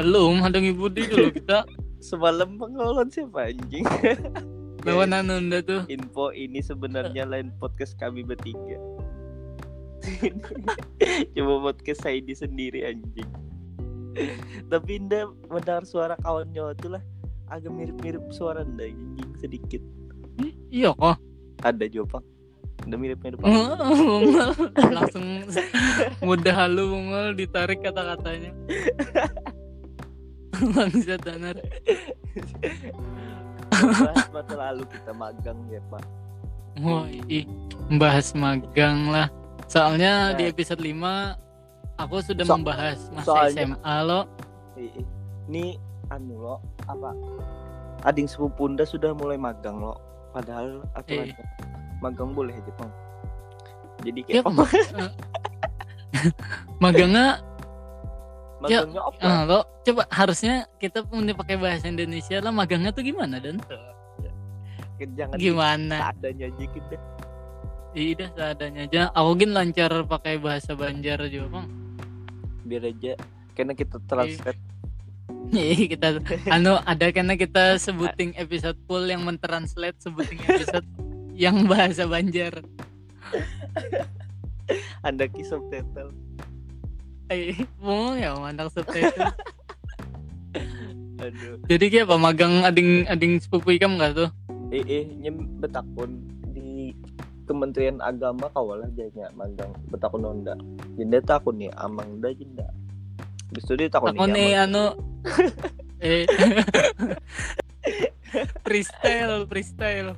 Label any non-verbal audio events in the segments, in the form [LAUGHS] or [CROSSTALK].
belum ada ngibudi dulu kita [LAUGHS] Semalam pengolon siapa anjing? [LAUGHS] lawan Ananda tuh Info ini sebenarnya lain podcast kami bertiga. [LAUGHS] Coba podcast saya di sendiri anjing. Tapi Indah mendengar suara kawannya itu lah agak mirip-mirip suara Indah anjing sedikit. iya kok Ada juga Pak. Udah mirip-mirip. Langsung mudah halu bungol ditarik kata-katanya bangsa tanar Bahas masa lalu kita magang ya Pak. wah ih membahas magang lah soalnya Nah. di episode 5 aku sudah So- membahas masa soalnya- SMA lo I- i- Ini anu lo apa? Ading sepupu Unda sudah mulai magang lo. Padahal aturannya magang boleh aja Bang. Jadi ya kayak [LAUGHS] kok eh, magangnya magangnya apa? ah, lo coba harusnya kita punya pakai bahasa Indonesia lah magangnya tuh gimana dan [LAUGHS] Jangan gimana seadanya aja kita. iya seadanya aja aku gin lancar pakai bahasa Banjar juga bang Biar aja karena kita translate [LAUGHS] Iya kita anu ada karena kita sebuting episode full yang mentranslate sebuting episode yang bahasa Banjar. [LAUGHS] Anda ki subtitle. Eh, mau [LAUGHS] ya mandang subtitle. [LAUGHS] Aduh. Jadi kayak apa magang ading ading sepupu ikam nggak tuh? Eh eh nyem betakun di Kementerian Agama kawalah jadinya magang betakun onda. Jenda takun nih amang da jenda. Habis itu dia takun Aku nih anu [LAUGHS] eh freestyle freestyle.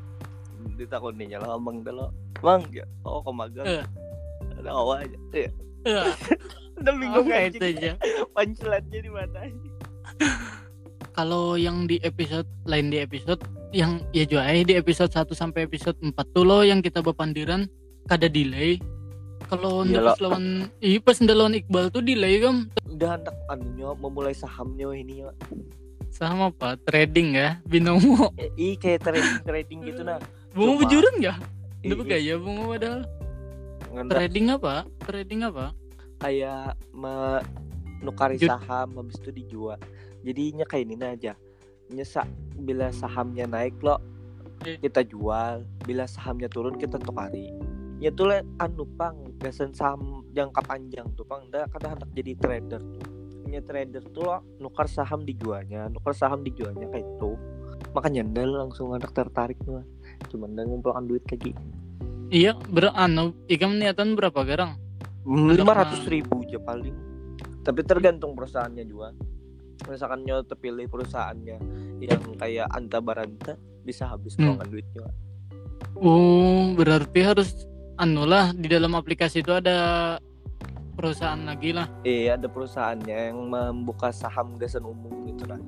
ditakon nih nyala amang da lo. Mang ya. Oh kok magang. Eh. Ada awal aja. Iya. Eh, [LAUGHS] Udah bingung aja. itu aja. Pancelannya di mana aja. [LAUGHS] Kalau yang di episode lain di episode yang ya juga eh di episode 1 sampai episode 4 tuh lo yang kita bepandiran kada delay. Kalau Iya, ndak lawan iya pas ndak lawan Iqbal tuh delay kan Udah hendak anunya memulai sahamnya ini ya. sama apa trading ya binomo Eh, Ih kayak trading trading gitu nah. bunga Cuma- bujuran nggak Ih, udah gaya bunga padahal trading apa? Trading apa? Kayak menukari Jud- saham habis itu dijual. Jadinya kayak ini aja. Nyesak bila sahamnya naik lo Eh. kita jual. Bila sahamnya turun kita tukari. Ya tuh le anu pang gasan saham jangka panjang tuh pang. Dah kadang hendak jadi trader tuh. Punya trader tuh lo nukar saham dijualnya nukar saham dijualnya kayak itu. Makanya dah langsung hendak tertarik tuh cuman dah ngumpulkan duit gitu iya ber anu ikam niatan berapa garang? Lima ratus ribu aja paling. Tapi tergantung perusahaannya juga. Misalkan nyo terpilih perusahaannya yang kayak anta baranta bisa habis Hmm. hmm. duitnya oh berarti harus anu lah di dalam aplikasi itu ada perusahaan lagi lah. Eh ada perusahaannya yang membuka saham gasan umum gitu lah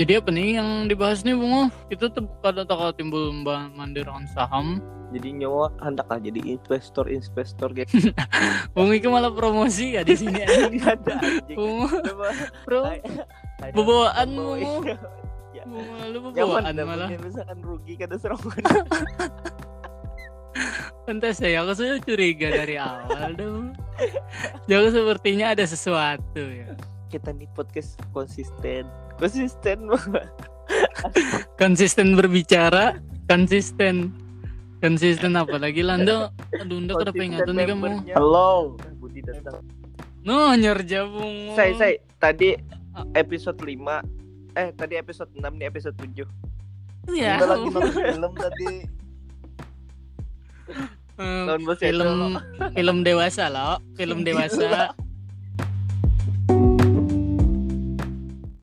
jadi apa nih yang dibahas nih bunga kita tuh kada takal timbul mandiran saham. Jadi nyawa hendaklah jadi investor investor kayak [LAUGHS] bunga itu malah promosi ya di sini. [LAUGHS] Ada Coba, bro. Bawa- mu. [LAUGHS] Ya. bunga lu dah, malah. misalkan rugi kada serangan Entah saya aku sudah curiga dari awal dong. Jangan sepertinya ada sesuatu ya. Kita nih podcast konsisten konsisten [LAUGHS] Konsisten berbicara, konsisten. Konsisten apa lagi Lando? Aduh, Unda kada peringatan nih kamu. Halo, Budi datang. No, nyerjabung. Saya, saya tadi episode 5 eh tadi episode 6 nih episode 7. Ya. Udah lagi nonton film tadi. Bahasa film film dewasa loh, film dewasa. [LAUGHS]